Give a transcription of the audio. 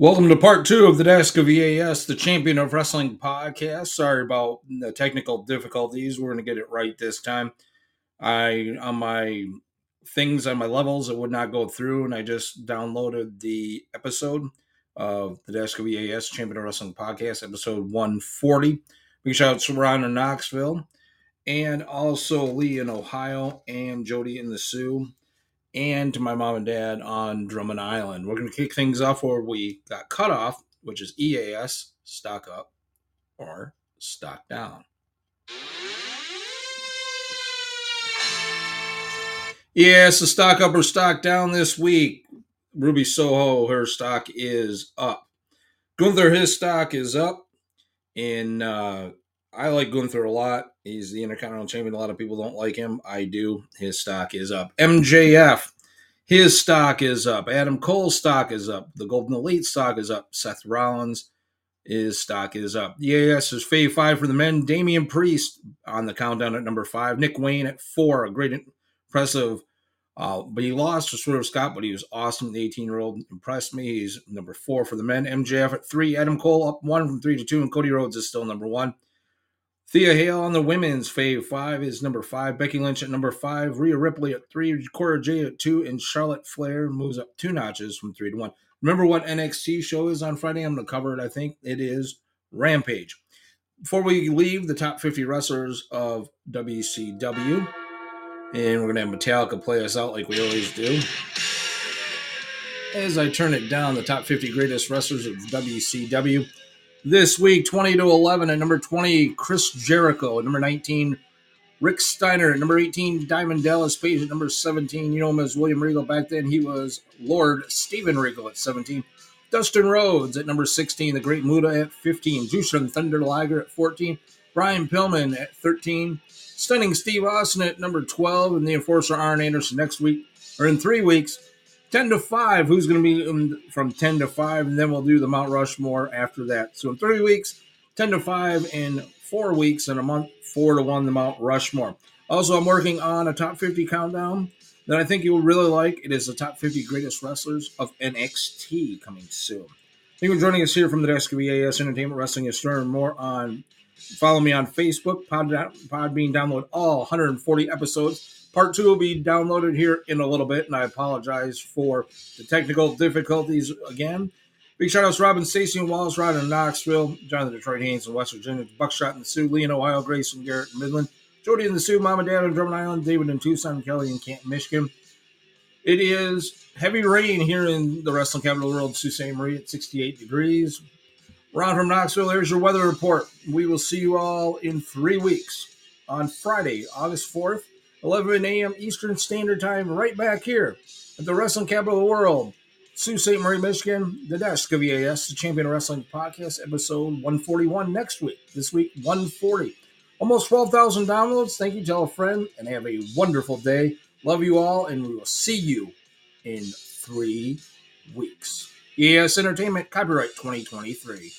Welcome to part two of the Desk of EAS, the Champion of Wrestling podcast. Sorry about the technical difficulties. We're going to get it right this time. I on my things on my levels, it would not go through, and I just downloaded the episode of the Desk of EAS, Champion of Wrestling podcast, episode 140. Big shout out to Ron in Knoxville, and also Lee in Ohio, and Jody in the Sioux and to my mom and dad on Drummond Island. We're going to kick things off where we got cut off, which is EAS, stock up or stock down. Yeah, so stock up or stock down this week. Ruby Soho, her stock is up. Gunther, his stock is up. And uh, I like Gunther a lot. He's the Intercontinental Champion. A lot of people don't like him. I do. His stock is up. MJF, his stock is up. Adam Cole's stock is up. The Golden Elite stock is up. Seth Rollins, his stock is up. Yes, there's Fave 5 for the men. Damian Priest on the countdown at number 5. Nick Wayne at 4. A great, impressive. Uh, but he lost to Swerve Scott, but he was awesome. The 18 year old impressed me. He's number four for the men. MJF at three. Adam Cole up one from three to two, and Cody Rhodes is still number one. Thea Hail on the women's fave five is number five. Becky Lynch at number five. Rhea Ripley at three. Cora Jade at two. And Charlotte Flair moves up two notches from three to one. Remember what NXT show is on Friday? I'm going to cover it. I think it is Rampage. Before we leave, the top 50 wrestlers of WCW. And we're going to have Metallica play us out like we always do. As I turn it down, the top 50 greatest wrestlers of WCW. This week, 20 to 11 at number 20, Chris Jericho. At number 19, Rick Steiner. At number 18, Diamond Dallas Page. At number 17, you know him as William Regal. Back then, he was Lord Steven Regal at 17. Dustin Rhodes at number 16. The Great Muta at 15. Jushin Thunder Liger at 14. Brian Pillman at 13. Stunning Steve Austin at number 12. And the Enforcer Arn Anderson next week, or in three weeks. 10 to 5, who's going to be from 10 to 5, and then we'll do the Mount Rushmore after that. So in three weeks, 10 to 5, in four weeks, in a month, 4 to 1, the Mount Rushmore. Also, I'm working on a top 50 countdown that I think you will really like. It is the top 50 greatest wrestlers of NXT coming soon. Thank you for joining us here from the desk of EAS Entertainment Wrestling is more on. Follow me on Facebook, Pod, Podbean, download all 140 episodes Part two will be downloaded here in a little bit, and I apologize for the technical difficulties again. Big shout outs to Robin Stacy and Wallace, Rod in Knoxville, John the Detroit Haynes in West Virginia, Buckshot in the Sioux, Lee in Ohio, Grayson Garrett in Midland, Jody in the Sioux, Mom and Dad in Drummond Island, David in Tucson, Kelly in Canton, Michigan. It is heavy rain here in the wrestling capital world, Sault Ste. Marie at 68 degrees. Ron from Knoxville, here's your weather report. We will see you all in three weeks on Friday, August 4th 11 a.m. Eastern Standard Time, right back here at the wrestling capital of the world, Sault Ste. Marie, Michigan, the desk of EAS, the Champion Wrestling Podcast, episode 141 next week. This week, 140. Almost 12,000 downloads. Thank you. Tell a friend and have a wonderful day. Love you all, and we will see you in three weeks. EAS Entertainment, copyright 2023.